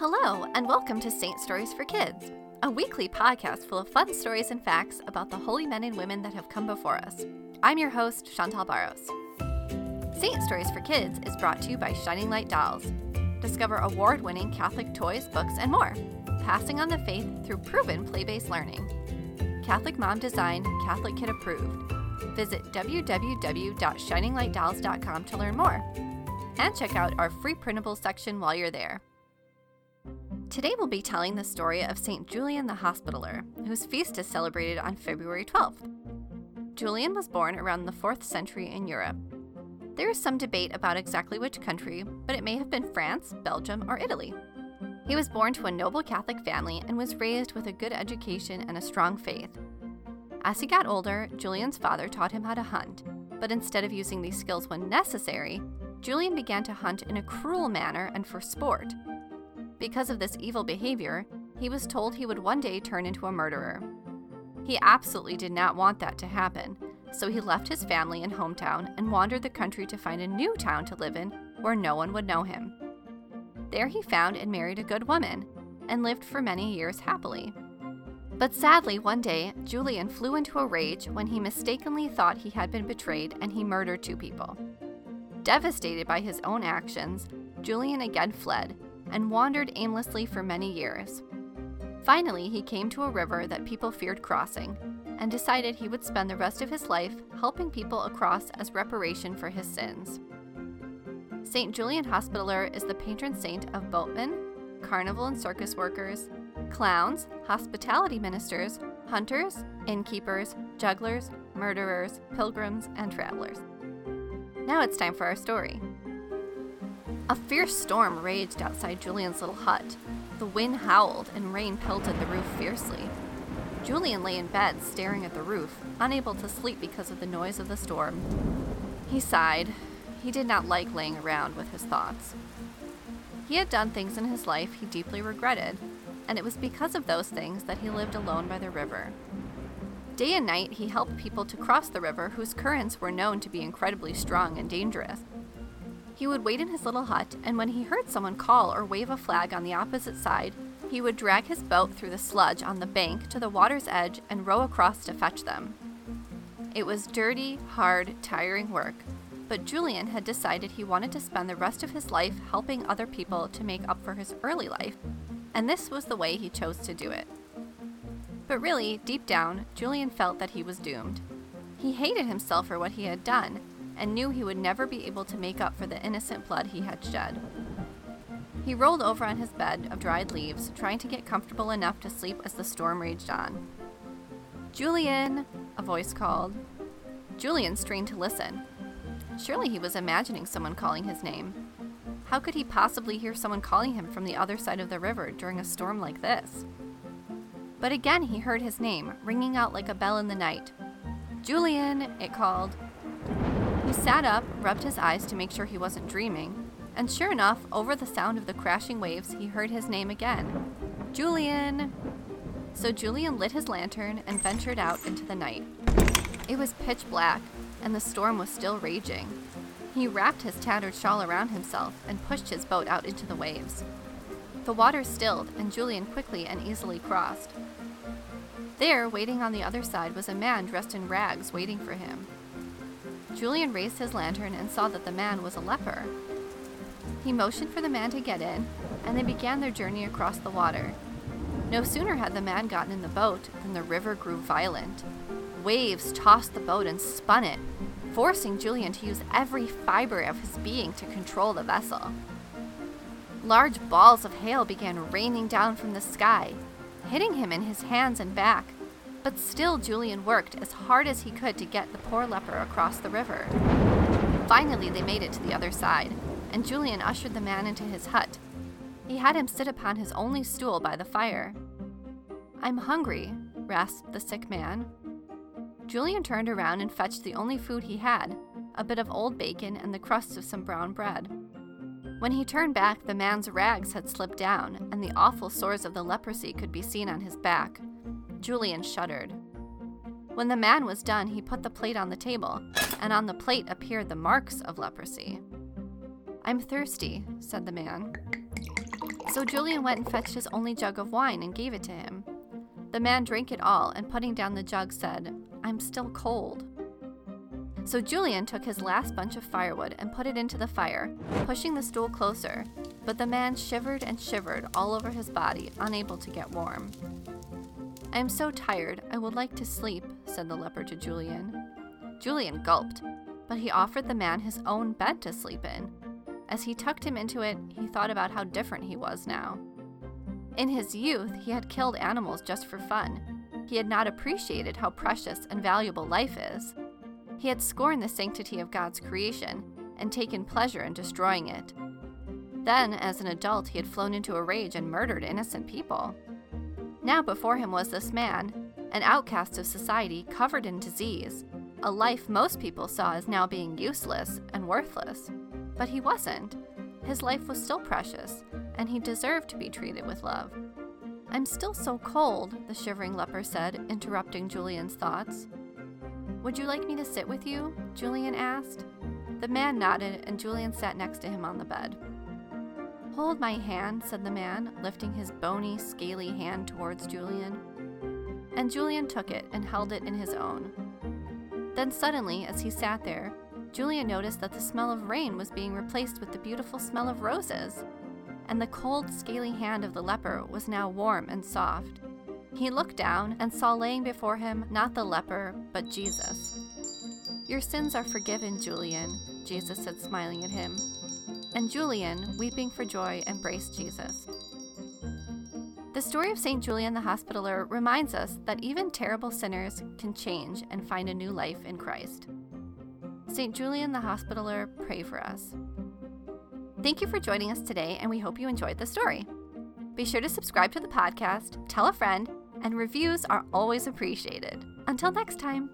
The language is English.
Hello, and welcome to Saint Stories for Kids, a weekly podcast full of fun stories and facts about the holy men and women that have come before us. I'm your host, Chantal Barros. Saint Stories for Kids is brought to you by Shining Light Dolls. Discover award winning Catholic toys, books, and more, passing on the faith through proven play based learning. Catholic mom designed, Catholic kid approved. Visit www.shininglightdolls.com to learn more. And check out our free printable section while you're there. Today we'll be telling the story of St. Julian the Hospitaller, whose feast is celebrated on February 12th. Julian was born around the 4th century in Europe. There is some debate about exactly which country, but it may have been France, Belgium, or Italy. He was born to a noble Catholic family and was raised with a good education and a strong faith. As he got older, Julian's father taught him how to hunt, but instead of using these skills when necessary, Julian began to hunt in a cruel manner and for sport. Because of this evil behavior, he was told he would one day turn into a murderer. He absolutely did not want that to happen, so he left his family and hometown and wandered the country to find a new town to live in where no one would know him. There he found and married a good woman, and lived for many years happily. But sadly, one day, Julian flew into a rage when he mistakenly thought he had been betrayed and he murdered two people. Devastated by his own actions, Julian again fled and wandered aimlessly for many years. Finally, he came to a river that people feared crossing and decided he would spend the rest of his life helping people across as reparation for his sins. St. Julian Hospitaller is the patron saint of boatmen, carnival and circus workers, clowns, hospitality ministers, hunters, innkeepers, jugglers, murderers, pilgrims, and travelers. Now it's time for our story. A fierce storm raged outside Julian's little hut. The wind howled and rain pelted the roof fiercely. Julian lay in bed, staring at the roof, unable to sleep because of the noise of the storm. He sighed. He did not like laying around with his thoughts. He had done things in his life he deeply regretted, and it was because of those things that he lived alone by the river. Day and night, he helped people to cross the river whose currents were known to be incredibly strong and dangerous. He would wait in his little hut, and when he heard someone call or wave a flag on the opposite side, he would drag his boat through the sludge on the bank to the water's edge and row across to fetch them. It was dirty, hard, tiring work, but Julian had decided he wanted to spend the rest of his life helping other people to make up for his early life, and this was the way he chose to do it. But really, deep down, Julian felt that he was doomed. He hated himself for what he had done, and knew he would never be able to make up for the innocent blood he had shed. He rolled over on his bed of dried leaves, trying to get comfortable enough to sleep as the storm raged on. Julian! A voice called. Julian strained to listen. Surely he was imagining someone calling his name. How could he possibly hear someone calling him from the other side of the river during a storm like this? But again he heard his name, ringing out like a bell in the night. Julian! It called. He sat up, rubbed his eyes to make sure he wasn't dreaming, and sure enough, over the sound of the crashing waves, he heard his name again Julian! So Julian lit his lantern and ventured out into the night. It was pitch black, and the storm was still raging. He wrapped his tattered shawl around himself and pushed his boat out into the waves. The water stilled, and Julian quickly and easily crossed. There, waiting on the other side, was a man dressed in rags waiting for him. Julian raised his lantern and saw that the man was a leper. He motioned for the man to get in, and they began their journey across the water. No sooner had the man gotten in the boat than the river grew violent. Waves tossed the boat and spun it, forcing Julian to use every fiber of his being to control the vessel. Large balls of hail began raining down from the sky, hitting him in his hands and back, but still, Julian worked as hard as he could to get the poor leper across the river. Finally, they made it to the other side, and Julian ushered the man into his hut. He had him sit upon his only stool by the fire. I'm hungry, rasped the sick man. Julian turned around and fetched the only food he had a bit of old bacon and the crusts of some brown bread. When he turned back, the man's rags had slipped down, and the awful sores of the leprosy could be seen on his back. Julian shuddered. When the man was done, he put the plate on the table, and on the plate appeared the marks of leprosy. I'm thirsty, said the man. So Julian went and fetched his only jug of wine and gave it to him. The man drank it all and putting down the jug said, I'm still cold. So Julian took his last bunch of firewood and put it into the fire, pushing the stool closer, but the man shivered and shivered all over his body, unable to get warm. I am so tired, I would like to sleep, said the leper to Julian. Julian gulped, but he offered the man his own bed to sleep in. As he tucked him into it, he thought about how different he was now. In his youth, he had killed animals just for fun. He had not appreciated how precious and valuable life is. He had scorned the sanctity of God's creation and taken pleasure in destroying it. Then, as an adult, he had flown into a rage and murdered innocent people. Now before him was this man, an outcast of society covered in disease, a life most people saw as now being useless and worthless. But he wasn't. His life was still precious, and he deserved to be treated with love. I'm still so cold, the shivering leper said, interrupting Julian's thoughts. Would you like me to sit with you? Julian asked. The man nodded, and Julian sat next to him on the bed. Hold my hand, said the man, lifting his bony, scaly hand towards Julian. And Julian took it and held it in his own. Then suddenly, as he sat there, Julian noticed that the smell of rain was being replaced with the beautiful smell of roses, and the cold, scaly hand of the leper was now warm and soft. He looked down and saw laying before him not the leper, but Jesus. Your sins are forgiven, Julian, Jesus said, smiling at him. And Julian, weeping for joy, embraced Jesus. The story of St. Julian the Hospitaller reminds us that even terrible sinners can change and find a new life in Christ. St. Julian the Hospitaller, pray for us. Thank you for joining us today, and we hope you enjoyed the story. Be sure to subscribe to the podcast, tell a friend, and reviews are always appreciated. Until next time.